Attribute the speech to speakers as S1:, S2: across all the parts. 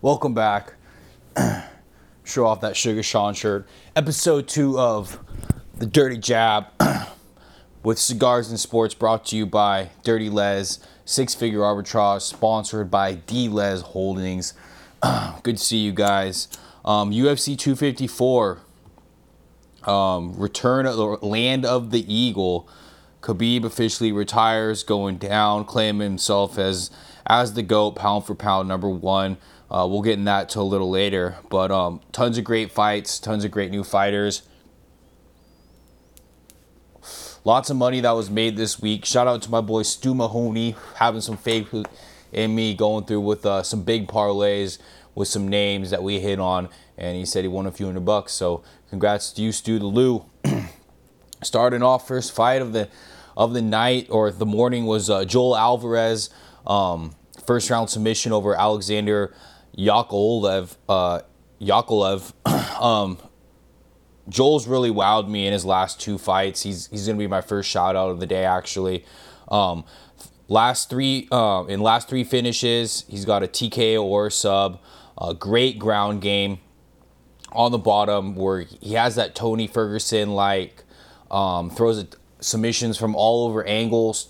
S1: Welcome back. Show off that Sugar Sean shirt. Episode two of the Dirty Jab with cigars and sports brought to you by Dirty Les, Six Figure Arbitrage, sponsored by D Les Holdings. Good to see you guys. Um, UFC 254, um, return of the land of the eagle. Khabib officially retires, going down, claiming himself as as the goat, pound for pound, number one. Uh, we'll get in that to a little later, but um, tons of great fights, tons of great new fighters. Lots of money that was made this week. Shout out to my boy Stu Mahoney having some faith in me going through with uh, some big parlays with some names that we hit on, and he said he won a few hundred bucks. So congrats to you, Stu the Lou. Starting off first fight of the of the night or the morning was uh, Joel Alvarez, um, first round submission over Alexander Yakovlev. Uh, Yakovlev. um, Joel's really wowed me in his last two fights. He's he's gonna be my first shout out of the day actually. Um, last three uh, in last three finishes, he's got a TKO or sub. A great ground game on the bottom where he has that Tony Ferguson like um, throws submissions from all over angles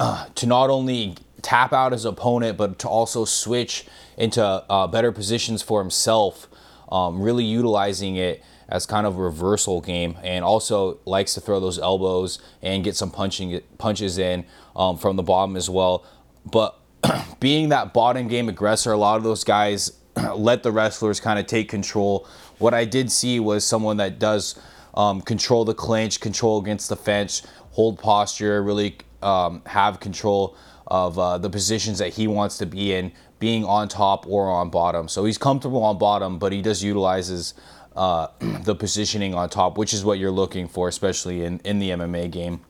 S1: uh, to not only tap out his opponent but to also switch into uh, better positions for himself. Um, really utilizing it as kind of a reversal game, and also likes to throw those elbows and get some punching punches in um, from the bottom as well. But being that bottom game aggressor, a lot of those guys let the wrestlers kind of take control. What I did see was someone that does um, control the clinch, control against the fence, hold posture, really um, have control of uh, the positions that he wants to be in, being on top or on bottom. So he's comfortable on bottom, but he does utilizes uh, the positioning on top, which is what you're looking for, especially in, in the MMA game.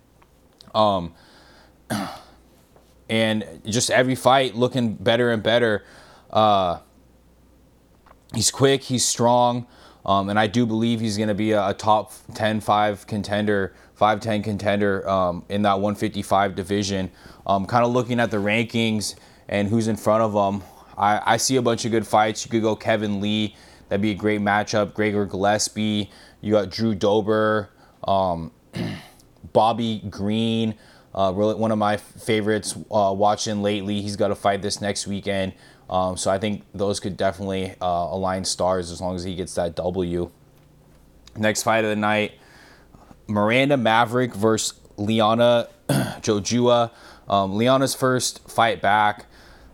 S1: Um, and just every fight looking better and better. Uh, he's quick, he's strong, um, and I do believe he's going to be a, a, top 10 5 contender, 5 10 contender um, in that 155 division. Um, kind of looking at the rankings and who's in front of them, I, I see a bunch of good fights. You could go Kevin Lee That'd be a great matchup. Gregor Gillespie. You got Drew Dober, um, Bobby Green. Uh, really one of my favorites uh, watching lately. He's got a fight this next weekend. Um, so I think those could definitely uh, align stars as long as he gets that W. Next fight of the night Miranda Maverick versus Liana Jojua. Um, Liana's first fight back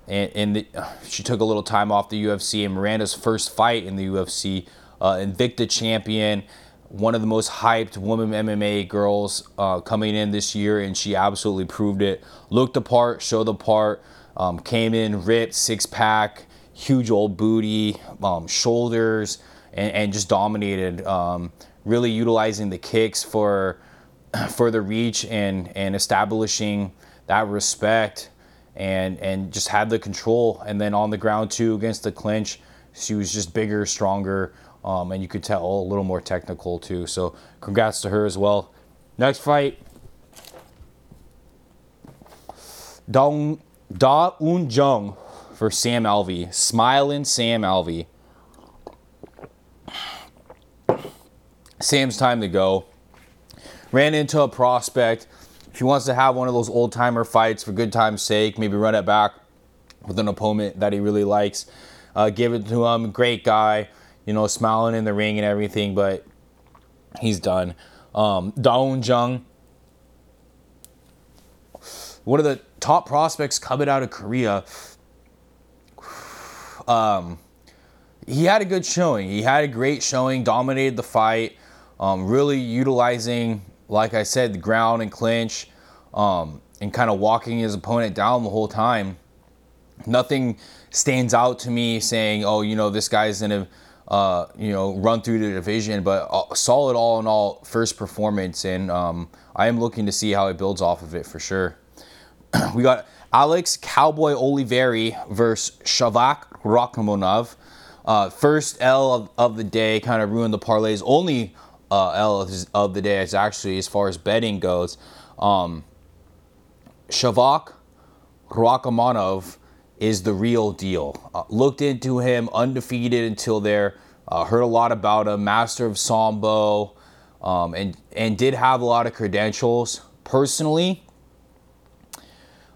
S1: and, and the, she took a little time off the UFC. And Miranda's first fight in the UFC, uh, Invicta champion, one of the most hyped women MMA girls uh, coming in this year, and she absolutely proved it. Looked the part, showed the part, um, came in ripped, six pack, huge old booty, um, shoulders, and, and, just dominated. Really utilizing the kicks for for the reach and and establishing that respect and and just had the control. And then on the ground too against the clinch, she was just bigger, stronger, um, and you could tell a little more technical too. So congrats to her as well. Next fight, Dong Da Un Jung for Sam Alvey, smiling Sam Alvey. Sam's time to go. Ran into a prospect if he wants to have one of those old timer fights for good time's sake, maybe run it back with an opponent that he really likes, uh, give it to him. Great guy, you know, smiling in the ring and everything, but he's done. Um, Daun Jung, one of the top prospects coming out of Korea. Um, he had a good showing. He had a great showing, dominated the fight, um, really utilizing like I said, the ground and clinch, um, and kind of walking his opponent down the whole time. Nothing stands out to me saying, oh, you know, this guy's gonna, uh, you know, run through the division. But uh, solid all in all first performance, and um, I am looking to see how he builds off of it for sure. we got Alex Cowboy Oliveira versus Shavak Rakhmonov. Uh, first L of, of the day kind of ruined the parlays. Only uh, L of the day is actually as far as betting goes. Um, Shavak Rakhmonov is the real deal. Uh, looked into him, undefeated until there. Uh, heard a lot about him, master of sambo, um, and and did have a lot of credentials. Personally,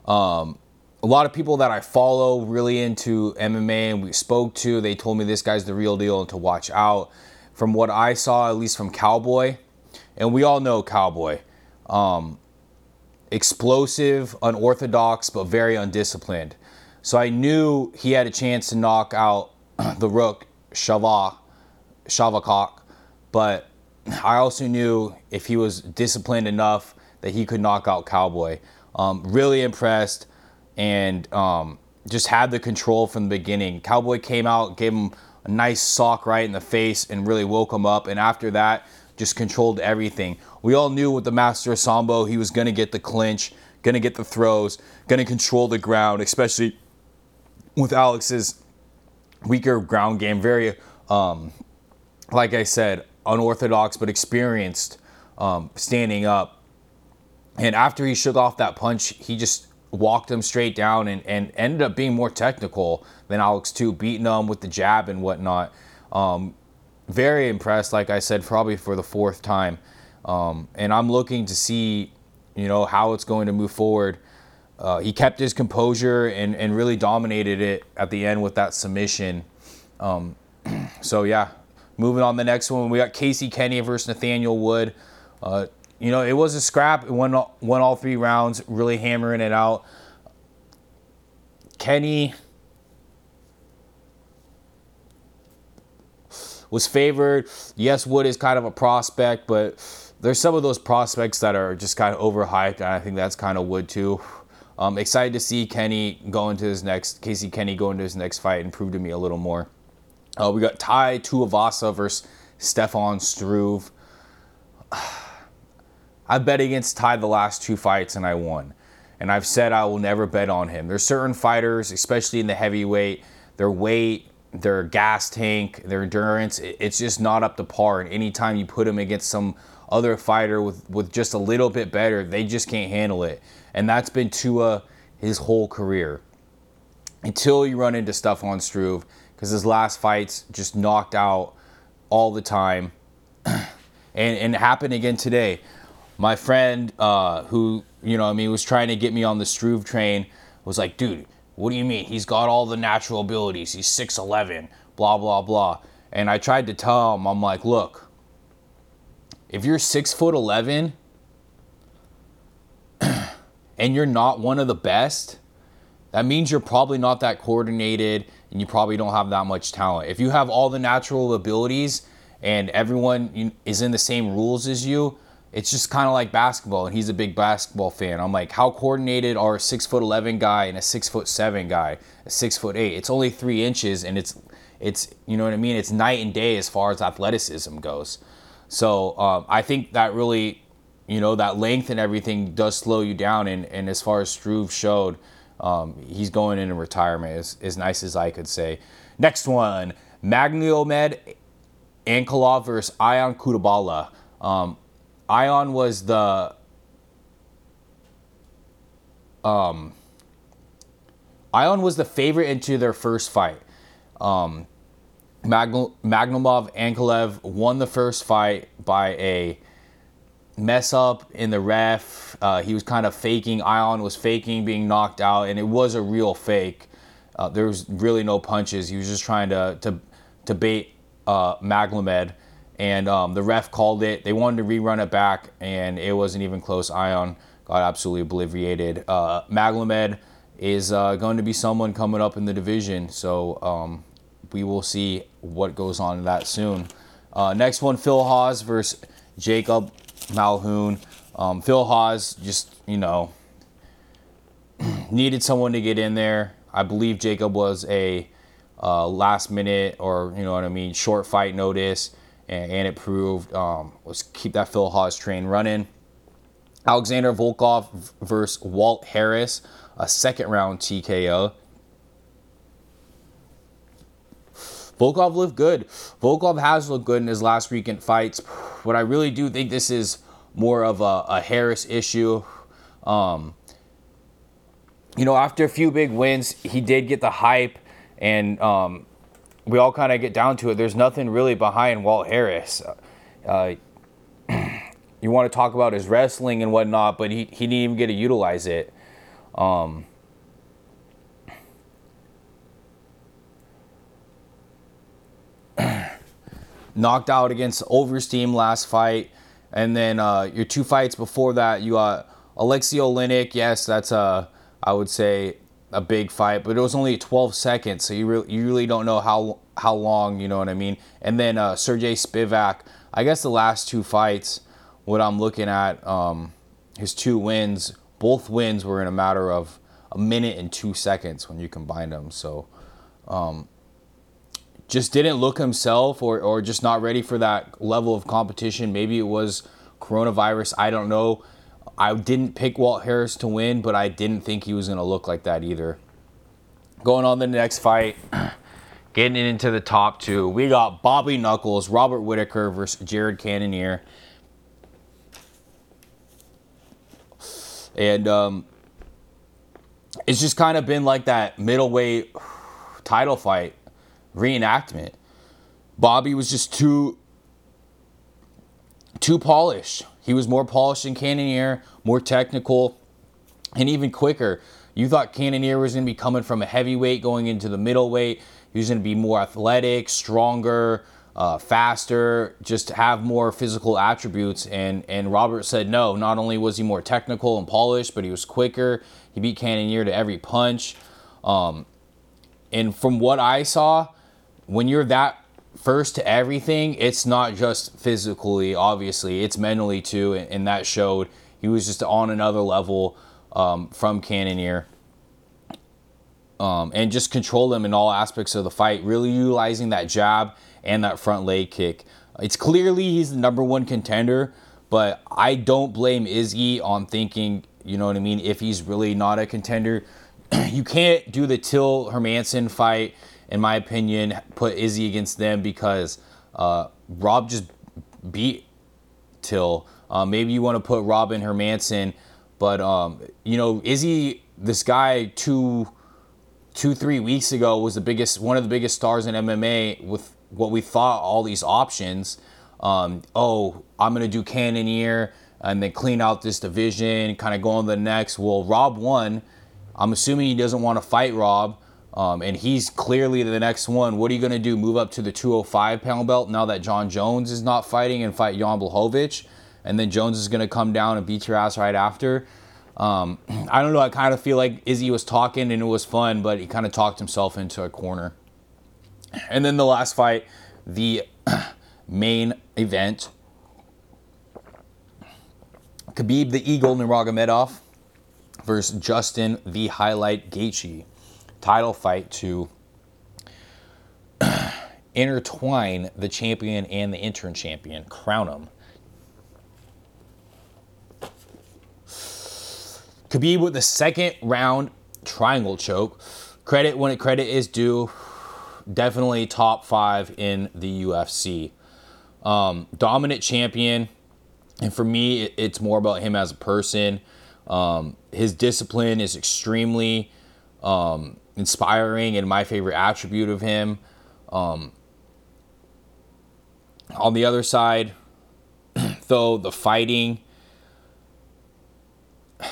S1: um, a lot of people that I follow really into MMA and we spoke to, they told me this guy's the real deal and to watch out. From what I saw, at least from Cowboy, and we all know Cowboy, um, explosive, unorthodox, but very undisciplined. So I knew he had a chance to knock out the Rook Shava, Shavakok, but I also knew if he was disciplined enough that he could knock out Cowboy. Um, really impressed and um, just had the control from the beginning. Cowboy came out, gave him a nice sock right in the face, and really woke him up. And after that, just controlled everything. We all knew with the Master of Sambo, he was going to get the clinch, going to get the throws, going to control the ground, especially with Alex's weaker ground game. Very, um, like I said, unorthodox but experienced um, standing up. And after he shook off that punch, he just walked him straight down and, and ended up being more technical than Alex too, beating him with the jab and whatnot. Um, very impressed, like I said, probably for the fourth time. Um, and I'm looking to see, you know, how it's going to move forward. Uh, he kept his composure and, and really dominated it at the end with that submission. Um, so yeah, moving on the next one, we got Casey Kenny versus Nathaniel Wood. Uh, you know, it was a scrap. It won, won all three rounds, really hammering it out. Kenny was favored. Yes, Wood is kind of a prospect, but there's some of those prospects that are just kind of overhyped, and I think that's kind of Wood too. Um, excited to see Kenny go into his next Casey Kenny go into his next fight and prove to me a little more. Uh, we got Tai Tuivasa versus Stefan Struve. I bet against Tai the last two fights and I won. And I've said I will never bet on him. There's certain fighters, especially in the heavyweight, their weight, their gas tank, their endurance, it's just not up to par. And anytime you put him against some other fighter with, with just a little bit better, they just can't handle it. And that's been Tua his whole career. Until you run into Stefan Struve, because his last fights just knocked out all the time. and, and it happened again today my friend uh, who you know I mean was trying to get me on the Struve train was like, dude, what do you mean? He's got all the natural abilities. He's 6'11, blah blah blah. And I tried to tell him, I'm like, look, if you're six foot eleven and you're not one of the best, that means you're probably not that coordinated and you probably don't have that much talent. If you have all the natural abilities and everyone is in the same rules as you, it's just kind of like basketball, and he's a big basketball fan. I'm like, how coordinated are a six foot eleven guy and a six foot seven guy, a six foot eight? It's only three inches, and it's it's you know what I mean. It's night and day as far as athleticism goes. So um, I think that really, you know, that length and everything does slow you down. And, and as far as Struve showed, um, he's going into retirement as, as nice as I could say. Next one, Magomed Ankalaev versus Ion Cutelaba. Um, Ion was the um, Ion was the favorite into their first fight. Um, Magomed Ankalaev won the first fight by a mess up in the ref. Uh, he was kind of faking. Ion was faking being knocked out, and it was a real fake. Uh, there was really no punches. He was just trying to to, to bait uh, and um, the ref called it. They wanted to rerun it back, and it wasn't even close. Ion got absolutely obliterated. Uh, Magomed is uh, going to be someone coming up in the division, so um, we will see what goes on in that soon. Uh, next one, Phil Hawes versus Jacob Malkoun. Um, Phil Hawes just, you know, needed someone to get in there. I believe Jacob was a uh, last minute or, you know what I mean, short fight notice and, and it proved um, let's keep that Phil Hawes train running. Alexander Volkov versus Walt Harris, a second round TKO. Volkov looked good. Volkov has looked good in his last weekend fights, but I really do think this is more of a, a Harris issue. Um, you know, after a few big wins, he did get the hype, and um, we all kind of get down to it. There's nothing really behind Walt Harris. Uh, you want to talk about his wrestling and whatnot, but he, he didn't even get to utilize it. Um, knocked out against Overeem last fight, and then uh, your two fights before that, you got Aleksei Oleinik. Yes, that's a I would say a big fight, but it was only 12 seconds, so you really you really don't know how how long. You know what I mean? And then uh, Sergey Spivak. I guess the last two fights, what I'm looking at, um, his two wins, both wins were in a matter of a minute and two seconds when you combine them. So. Um, just didn't look himself or, or just not ready for that level of competition. Maybe it was coronavirus. I don't know. I didn't pick Walt Harris to win, but I didn't think he was going to look like that either. Going on the next fight, getting into the top two, we got Bobby Knuckles, Robert Whitaker versus Jared Cannonier. And um, it's just kind of been like that middleweight title fight reenactment. Bobby was just too too polished. He was more polished than Cannonier, more technical, and even quicker. You thought Cannonier was going to be coming from a heavyweight going into the middleweight. He was going to be more athletic, stronger, uh, faster, just have more physical attributes. And and Robert said no. Not only was he more technical and polished, but he was quicker. He beat Cannonier to every punch. Um, and from what I saw, when you're that first to everything, it's not just physically, obviously, it's mentally too. And, and that showed he was just on another level um, from Cannonier. Um, and just control them in all aspects of the fight, really utilizing that jab and that front leg kick. It's clearly he's the number one contender, but I don't blame Izzy on thinking, you know what I mean, if he's really not a contender. you can't do the Till Hermansson fight in my opinion, put Izzy against them because uh, Rob just beat Till. Uh, maybe you want to put Robin Hermansson, but um, you know Izzy, this guy two, two three weeks ago was the biggest, one of the biggest stars in MMA with what we thought all these options. Um, oh, I'm gonna do Cannonier and then clean out this division, kind of go on the next. Well, Rob won. I'm assuming he doesn't want to fight Rob. Um, and he's clearly the next one. What are you going to do? Move up to the 205 pound belt now that Jon Jones is not fighting and fight Jan Blachowicz? And then Jones is going to come down and beat your ass right after. Um, I don't know. I kind of feel like Izzy was talking and it was fun, but he kind of talked himself into a corner. And then the last fight, the main event Khabib the Eagle Nurmagomedov versus Justin the Highlight Gaethje title fight to intertwine the champion and the interim champion, crown them. Khabib with the second round triangle choke. Credit when it credit is due. Definitely top five in the UFC. Um, dominant champion. And for me, it, it's more about him as a person. Um, his discipline is extremely um, inspiring and my favorite attribute of him. Um, on the other side, though, the fighting.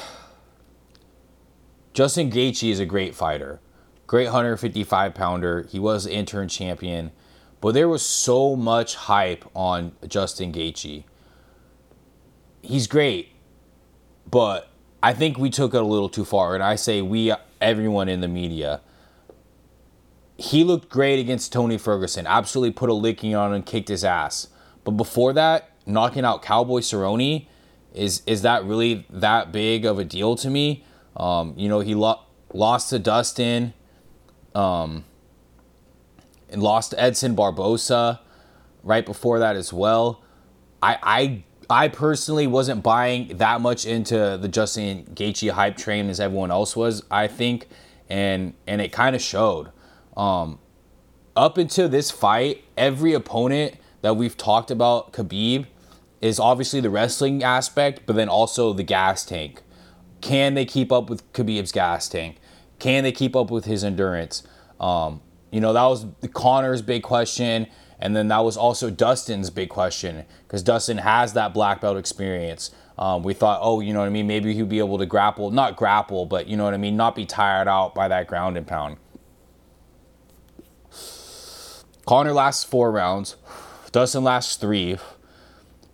S1: Justin Gaethje is a great fighter, great 155 pounder. He was the interim champion, but there was so much hype on Justin Gaethje. He's great, but I think we took it a little too far, and I say we everyone in the media. He looked great against Tony Ferguson. Absolutely put a licking on him and kicked his ass. But before that, knocking out Cowboy Cerrone, is is that really that big of a deal to me? Um, you know, he lo- lost to Dustin, um, and lost to Edson Barbosa right before that as well. I I I personally wasn't buying that much into the Justin Gaethje hype train as everyone else was. I think, and and it kind of showed. Um, up until this fight, every opponent that we've talked about, Khabib, is obviously the wrestling aspect, but then also the gas tank. can they keep up with Khabib's gas tank? Can they keep up with his endurance? Um, you know, that was Conor's big question. And then that was also Dustin's big question because Dustin has that black belt experience. Um, we thought, oh, you know what I mean? Maybe he'd be able to grapple, not grapple, but you know what I mean? Not be tired out by that ground and pound. Conor lasts four rounds. Dustin lasts three.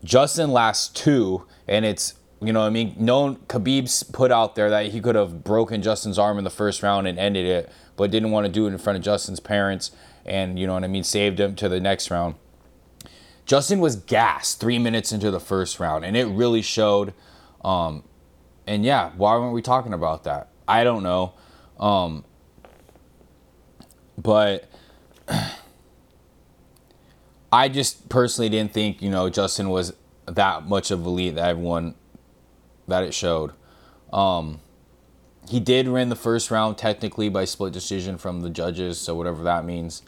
S1: Justin lasts two. And it's, you know what I mean? Known Khabib's put out there that he could have broken Justin's arm in the first round and ended it, but didn't want to do it in front of Justin's parents and, you know what I mean? Saved him to the next round. Justin was gassed three minutes into the first round, and it really showed. Um, and yeah, why weren't we talking about that? I don't know. Um, but I just personally didn't think, you know, Justin was that much of elite that everyone that it showed. Um, he did win the first round technically by split decision from the judges, so whatever that means,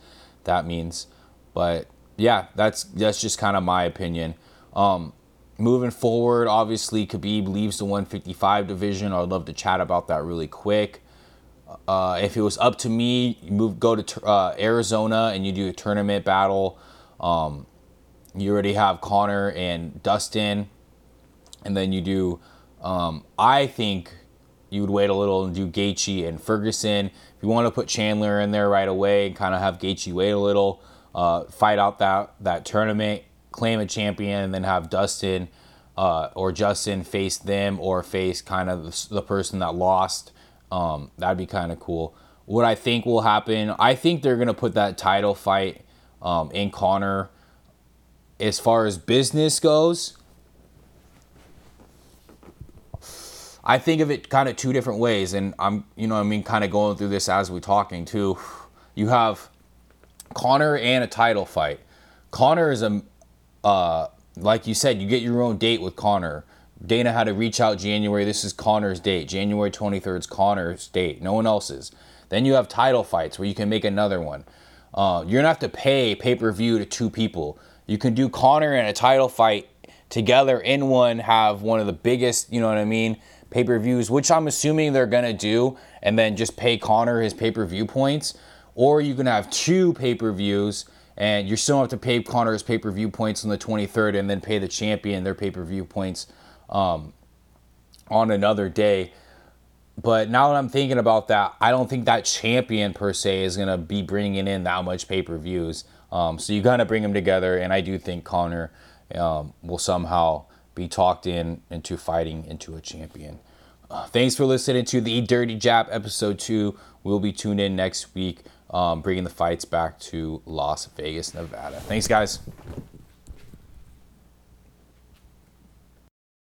S1: that means. But yeah, that's that's just kind of my opinion. Um, moving forward, obviously Khabib leaves the 155 division. I'd love to chat about that really quick. Uh, if it was up to me, move go to uh, Arizona and you do a tournament battle. Um, you already have Conor and Dustin, and then you do. Um, I think you would wait a little and do Gaethje and Ferguson. If you want to put Chandler in there right away and kind of have Gaethje wait a little, uh, fight out that that tournament, claim a champion, and then have Dustin uh, or Justin face them or face kind of the, the person that lost. Um, that'd be kind of cool. What I think will happen, I think they're gonna put that title fight um, in Conor. As far as business goes, I think of it kind of two different ways, and I'm, you know, I mean, kind of going through this as we're talking too. You have Conor and a title fight. Conor is a, uh, like you said, you get your own date with Conor. Dana had to reach out January. This is Conor's date. January 23rd is Conor's date. No one else's. Then you have title fights where you can make another one. Uh, you're gonna have to pay pay per view to two people. You can do Conor and a title fight together in one. Have one of the biggest, you know what I mean, pay per views, which I'm assuming they're gonna do, and then just pay Conor his pay per view points. Or you can have two pay per views and you still have to pay Conor his pay per view points on the 23rd and then pay the champion their pay per view points um, on another day. But now that I'm thinking about that, I don't think that champion per se is going to be bringing in that much pay per views. Um, so you got to bring them together. And I do think Conor um, will somehow be talked in into fighting into a champion. Uh, thanks for listening to the Dirty Jab episode two. We'll be tuned in next week um, bringing the fights back to Las Vegas, Nevada. Thanks, guys.